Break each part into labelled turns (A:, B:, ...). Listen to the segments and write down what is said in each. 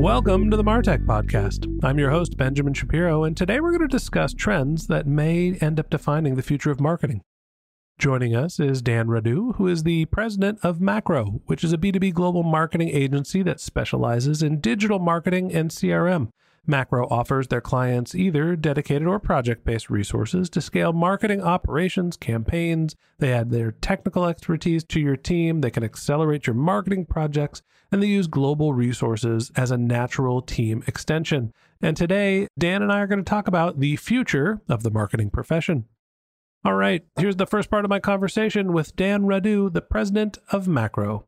A: Welcome to the Martech Podcast. I'm your host, Benjamin Shapiro, and today we're going to discuss trends that may end up defining the future of marketing. Joining us is Dan Radu, who is the president of Macro, which is a B2B global marketing agency that specializes in digital marketing and CRM. Macro offers their clients either dedicated or project based resources to scale marketing operations, campaigns. They add their technical expertise to your team. They can accelerate your marketing projects, and they use global resources as a natural team extension. And today, Dan and I are going to talk about the future of the marketing profession. All right, here's the first part of my conversation with Dan Radu, the president of Macro.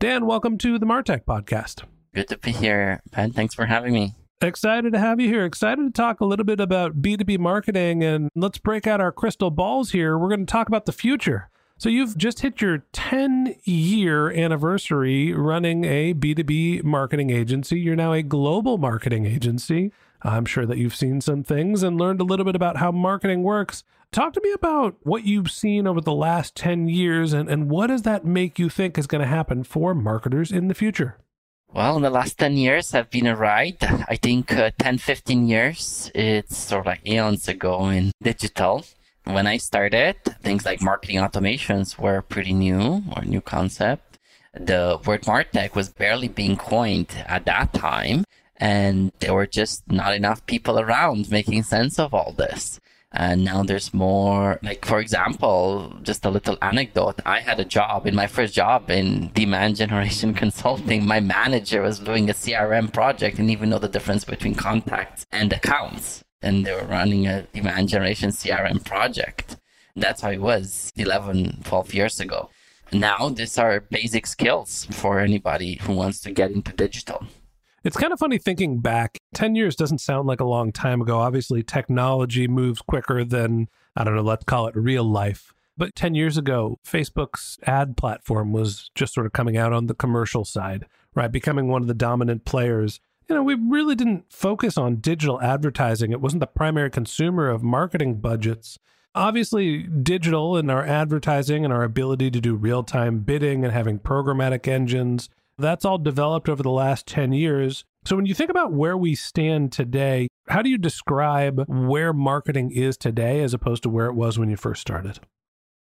A: Dan, welcome to the Martech podcast.
B: Good to be here, Ben. Thanks for having me.
A: Excited to have you here. Excited to talk a little bit about B2B marketing and let's break out our crystal balls here. We're going to talk about the future. So, you've just hit your 10 year anniversary running a B2B marketing agency. You're now a global marketing agency. I'm sure that you've seen some things and learned a little bit about how marketing works. Talk to me about what you've seen over the last 10 years and, and what does that make you think is going to happen for marketers in the future?
B: Well, in the last 10 years I've been a ride. I think uh, 10, 15 years, it's sort of like eons ago in digital. When I started, things like marketing automations were pretty new or new concept. The word MarTech was barely being coined at that time. And there were just not enough people around making sense of all this. And now there's more, like, for example, just a little anecdote. I had a job in my first job in demand generation consulting. My manager was doing a CRM project and even know the difference between contacts and accounts. And they were running a demand generation CRM project. That's how it was 11, 12 years ago. Now, these are basic skills for anybody who wants to get into digital.
A: It's kind of funny thinking back. 10 years doesn't sound like a long time ago. Obviously, technology moves quicker than, I don't know, let's call it real life. But 10 years ago, Facebook's ad platform was just sort of coming out on the commercial side, right? Becoming one of the dominant players. You know, we really didn't focus on digital advertising. It wasn't the primary consumer of marketing budgets. Obviously, digital and our advertising and our ability to do real time bidding and having programmatic engines that's all developed over the last 10 years. So when you think about where we stand today, how do you describe where marketing is today as opposed to where it was when you first started?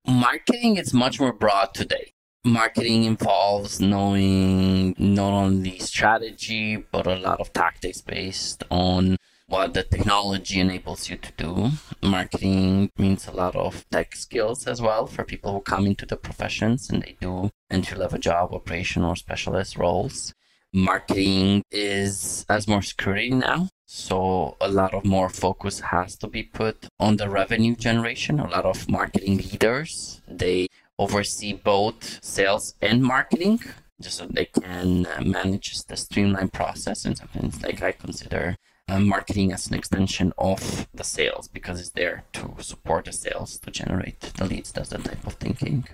B: Marketing is much more broad today. Marketing involves knowing not only strategy, but a lot of tactics based on what the technology enables you to do. Marketing means a lot of tech skills as well for people who come into the professions and they do entry level job, operational specialist roles. Marketing is as more security now. So a lot of more focus has to be put on the revenue generation. A lot of marketing leaders, they oversee both sales and marketing just so they can uh, manage the streamline process and something like I consider marketing as an extension of the sales because it's there to support the sales to generate the leads. That's the type of thinking.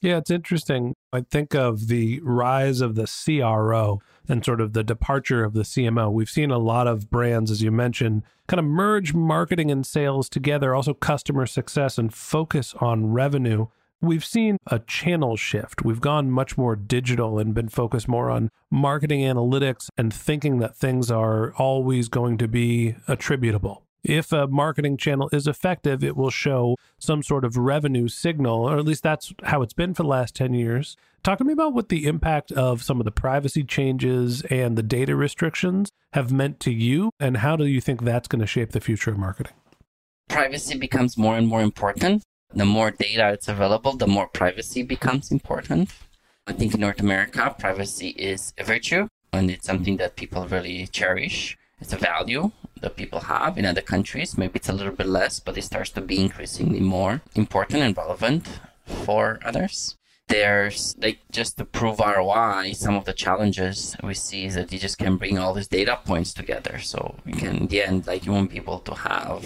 A: Yeah, it's interesting. I think of the rise of the CRO and sort of the departure of the CMO. We've seen a lot of brands, as you mentioned, kind of merge marketing and sales together, also customer success and focus on revenue. We've seen a channel shift. We've gone much more digital and been focused more on marketing analytics and thinking that things are always going to be attributable. If a marketing channel is effective, it will show some sort of revenue signal, or at least that's how it's been for the last 10 years. Talk to me about what the impact of some of the privacy changes and the data restrictions have meant to you, and how do you think that's going to shape the future of marketing?
B: Privacy becomes more and more important. The more data it's available, the more privacy becomes important. I think in North America, privacy is a virtue and it's something that people really cherish. It's a value that people have in other countries. Maybe it's a little bit less, but it starts to be increasingly more important and relevant for others. There's like just to prove ROI, some of the challenges we see is that you just can bring all these data points together. So you can, in the end, like you want people to have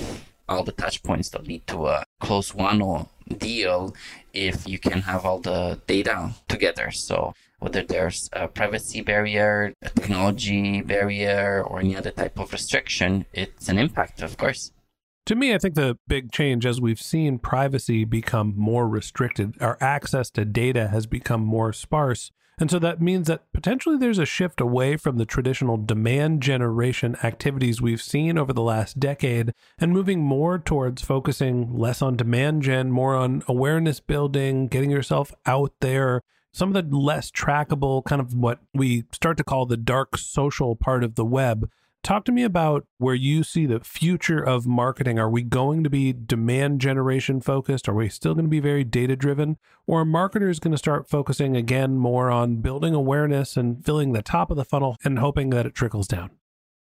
B: all the touch points that lead to a close one or deal if you can have all the data together. So whether there's a privacy barrier, a technology barrier, or any other type of restriction, it's an impact, of course.
A: To me, I think the big change as we've seen privacy become more restricted, our access to data has become more sparse. And so that means that potentially there's a shift away from the traditional demand generation activities we've seen over the last decade and moving more towards focusing less on demand gen, more on awareness building, getting yourself out there. Some of the less trackable, kind of what we start to call the dark social part of the web. Talk to me about where you see the future of marketing. Are we going to be demand generation focused? Are we still going to be very data driven? Or are marketers going to start focusing again more on building awareness and filling the top of the funnel and hoping that it trickles down?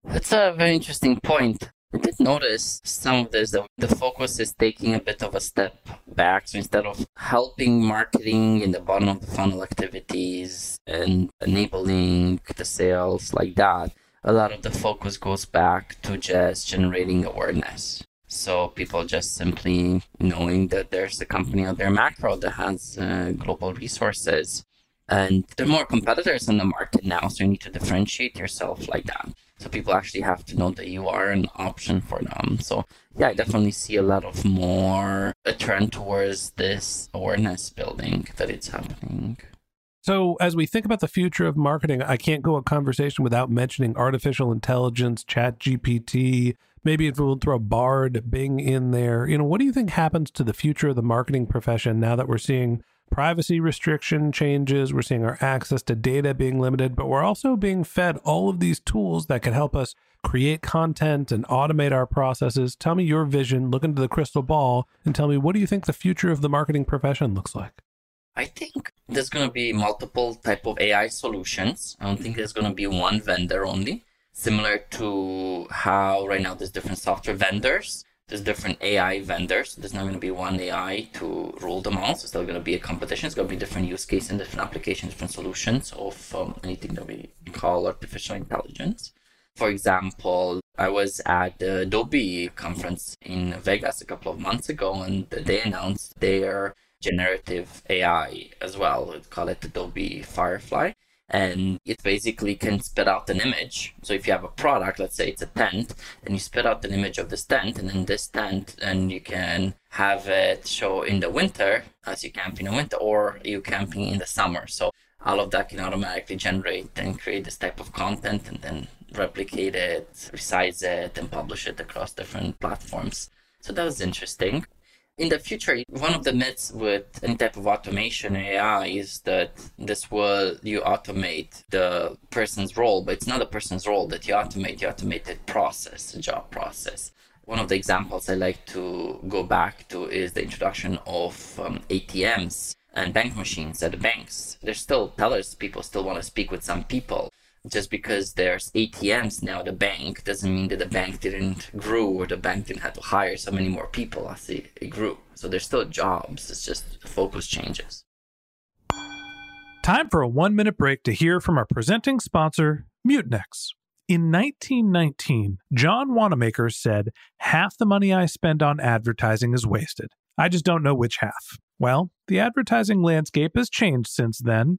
B: That's a very interesting point. I did notice some of this, the focus is taking a bit of a step back. So instead of helping marketing in the bottom of the funnel activities and enabling the sales like that, a lot of the focus goes back to just generating awareness. So people just simply knowing that there's a company out there, Macro, that has uh, global resources. And there are more competitors in the market now, so you need to differentiate yourself like that. So people actually have to know that you are an option for them. So yeah, I definitely see a lot of more a trend towards this awareness building that it's happening.
A: So, as we think about the future of marketing, I can't go a conversation without mentioning artificial intelligence, Chat GPT. Maybe if we'll throw Bard, Bing in there. You know, what do you think happens to the future of the marketing profession now that we're seeing privacy restriction changes, we're seeing our access to data being limited, but we're also being fed all of these tools that can help us create content and automate our processes. Tell me your vision, look into the crystal ball, and tell me what do you think the future of the marketing profession looks like?
B: I think there's going to be multiple type of AI solutions. I don't think there's going to be one vendor only. Similar to how right now there's different software vendors, there's different AI vendors. There's not going to be one AI to rule them all. So it's still going to be a competition. It's going to be different use cases and different applications, different solutions of um, anything that we call artificial intelligence. For example, I was at the Adobe conference in Vegas a couple of months ago, and they announced their generative AI as well. We call it Adobe Firefly. And it basically can spit out an image. So if you have a product, let's say it's a tent, and you spit out an image of this tent, and then this tent, and you can have it show in the winter as you camp in the winter, or you camping in the summer. So all of that can automatically generate and create this type of content and then replicate it, resize it, and publish it across different platforms. So that was interesting in the future, one of the myths with any type of automation AI is that this will you automate the person's role, but it's not a person's role that you automate. You automate the process, the job process. One of the examples I like to go back to is the introduction of um, ATMs and bank machines at the banks. There's still tellers. People still want to speak with some people just because there's ATMs now the bank doesn't mean that the bank didn't grow or the bank didn't have to hire so many more people as it, it grew. So there's still jobs. It's just the focus changes.
A: Time for a one minute break to hear from our presenting sponsor, Mutinex. In 1919, John Wanamaker said, Half the money I spend on advertising is wasted. I just don't know which half. Well, the advertising landscape has changed since then,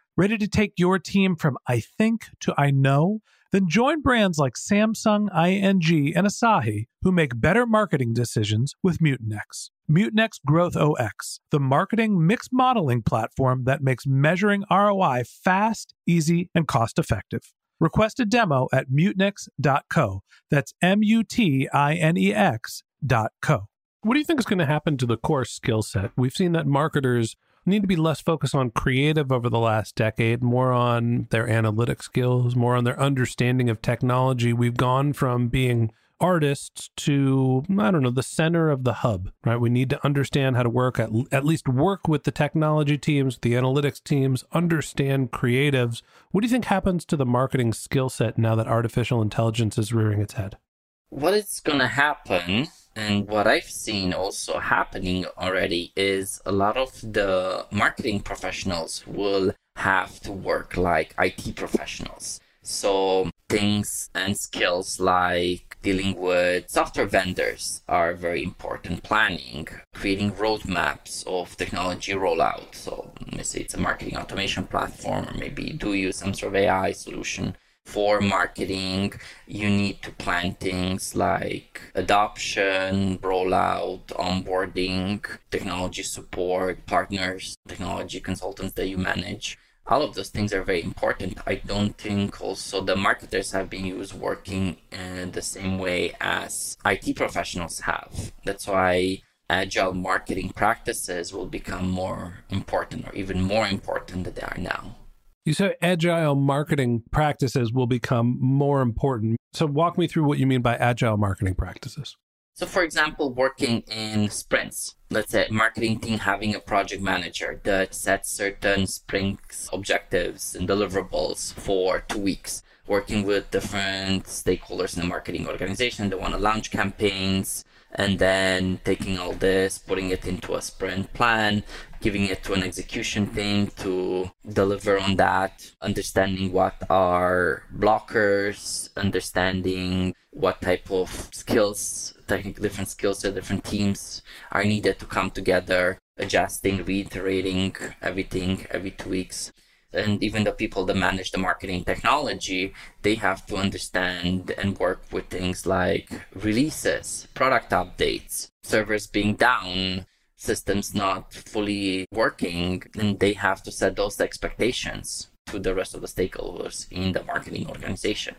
A: Ready to take your team from I think to I know? Then join brands like Samsung, ING, and Asahi who make better marketing decisions with Mutinex. Mutinex Growth OS, the marketing mix modeling platform that makes measuring ROI fast, easy, and cost effective. Request a demo at mutinex.co. That's M U T I N E X dot co. What do you think is going to happen to the core skill set? We've seen that marketers need to be less focused on creative over the last decade, more on their analytic skills, more on their understanding of technology. We've gone from being artists to I don't know the center of the hub, right? We need to understand how to work at, at least work with the technology teams, the analytics teams, understand creatives. What do you think happens to the marketing skill set now that artificial intelligence is rearing its head?
B: What is going to happen and what I've seen also happening already is a lot of the marketing professionals will have to work like IT professionals. So things and skills like dealing with software vendors are very important. Planning, creating roadmaps of technology rollout. So let's say it's a marketing automation platform, or maybe do you use some sort of AI solution for marketing, you need to plan things like adoption, rollout, onboarding, technology support, partners, technology consultants that you manage. All of those things are very important. I don't think also the marketers have been used working in the same way as IT professionals have. That's why agile marketing practices will become more important or even more important than they are now.
A: You said agile marketing practices will become more important. So, walk me through what you mean by agile marketing practices.
B: So, for example, working in sprints, let's say marketing team having a project manager that sets certain sprints objectives and deliverables for two weeks, working with different stakeholders in the marketing organization that want to launch campaigns, and then taking all this, putting it into a sprint plan, giving it to an execution team to deliver on that, understanding what are blockers, understanding what type of skills, technical different skills that different teams are needed to come together, adjusting, reiterating everything every two weeks. And even the people that manage the marketing technology, they have to understand and work with things like releases, product updates, servers being down, systems not fully working, and they have to set those expectations to the rest of the stakeholders in the marketing organization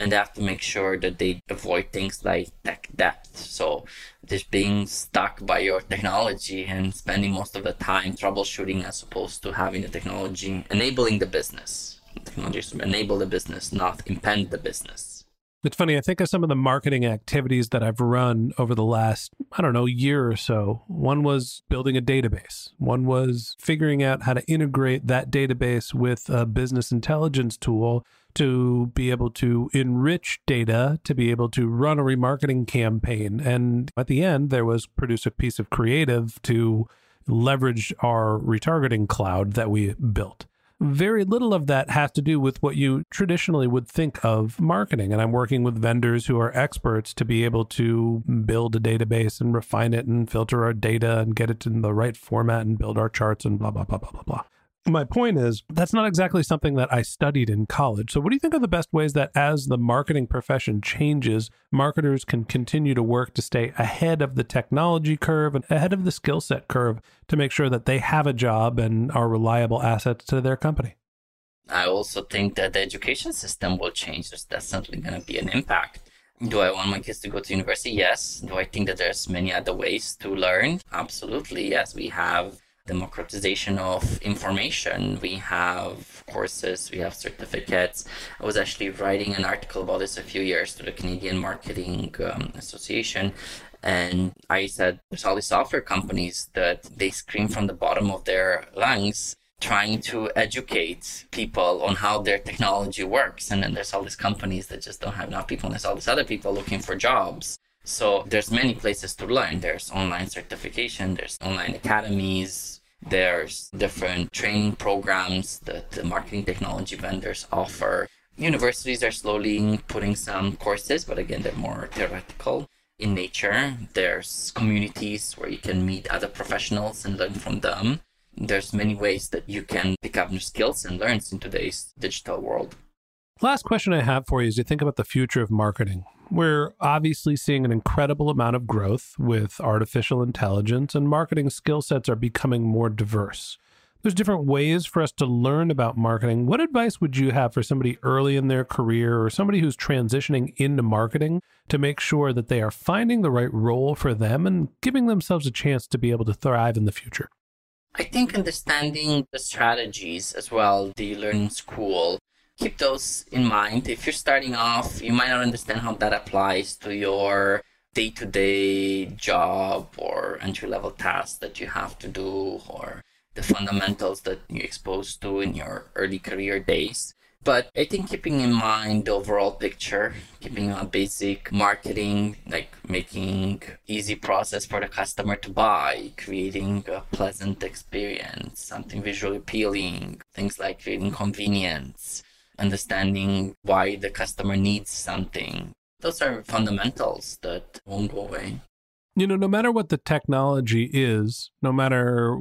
B: and they have to make sure that they avoid things like tech debt. So just being stuck by your technology and spending most of the time troubleshooting as opposed to having the technology enabling the business. technology to enable the business, not impede the business.
A: It's funny, I think of some of the marketing activities that I've run over the last, I don't know, year or so. One was building a database, one was figuring out how to integrate that database with a business intelligence tool to be able to enrich data, to be able to run a remarketing campaign. And at the end, there was produce a piece of creative to leverage our retargeting cloud that we built. Very little of that has to do with what you traditionally would think of marketing. And I'm working with vendors who are experts to be able to build a database and refine it and filter our data and get it in the right format and build our charts and blah, blah, blah, blah, blah, blah my point is that's not exactly something that I studied in college. So, what do you think are the best ways that as the marketing profession changes, marketers can continue to work to stay ahead of the technology curve and ahead of the skill set curve to make sure that they have a job and are reliable assets to their company?
B: I also think that the education system will change. There's definitely going to be an impact. Do I want my kids to go to university? Yes. Do I think that there's many other ways to learn? Absolutely. Yes. We have democratization of information. We have courses, we have certificates. I was actually writing an article about this a few years to the Canadian Marketing um, Association. And I said there's all these software companies that they scream from the bottom of their lungs trying to educate people on how their technology works. And then there's all these companies that just don't have enough people. And there's all these other people looking for jobs. So there's many places to learn. There's online certification, there's online academies, there's different training programs that the marketing technology vendors offer. Universities are slowly putting some courses, but again, they're more theoretical in nature. There's communities where you can meet other professionals and learn from them. There's many ways that you can pick up new skills and learn in today's digital world.
A: Last question I have for you is you think about the future of marketing. We're obviously seeing an incredible amount of growth with artificial intelligence, and marketing skill sets are becoming more diverse. There's different ways for us to learn about marketing. What advice would you have for somebody early in their career or somebody who's transitioning into marketing to make sure that they are finding the right role for them and giving themselves a chance to be able to thrive in the future?
B: I think understanding the strategies as well the learning school keep those in mind. If you're starting off, you might not understand how that applies to your day to day job or entry level tasks that you have to do or the fundamentals that you're exposed to in your early career days. But I think keeping in mind the overall picture, keeping a basic marketing, like making easy process for the customer to buy, creating a pleasant experience, something visually appealing, things like creating convenience, understanding why the customer needs something. Those are fundamentals that won't go away.
A: You know, no matter what the technology is, no matter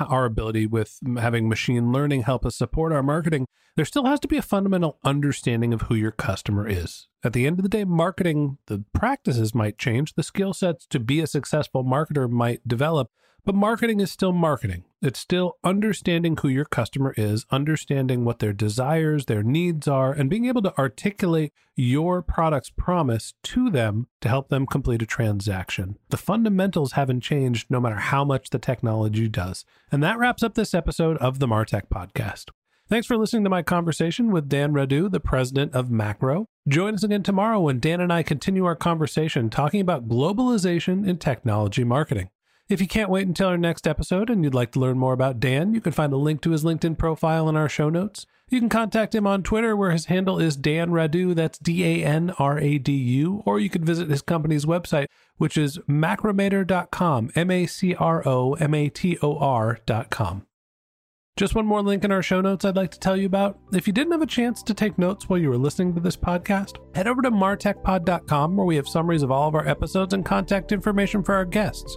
A: our ability with having machine learning help us support our marketing, there still has to be a fundamental understanding of who your customer is. At the end of the day, marketing, the practices might change, the skill sets to be a successful marketer might develop, but marketing is still marketing. It's still understanding who your customer is, understanding what their desires, their needs are, and being able to articulate your product's promise to them to help them complete a transaction. The fundamentals haven't changed no matter how much the technology does. And that wraps up this episode of the Martech Podcast. Thanks for listening to my conversation with Dan Radu, the president of Macro. Join us again tomorrow when Dan and I continue our conversation talking about globalization in technology marketing. If you can't wait until our next episode and you'd like to learn more about Dan, you can find a link to his LinkedIn profile in our show notes. You can contact him on Twitter, where his handle is Dan Radu, that's D A N R A D U, or you can visit his company's website, which is macromator.com, M A C R O M A T O R.com. Just one more link in our show notes I'd like to tell you about. If you didn't have a chance to take notes while you were listening to this podcast, head over to martechpod.com where we have summaries of all of our episodes and contact information for our guests.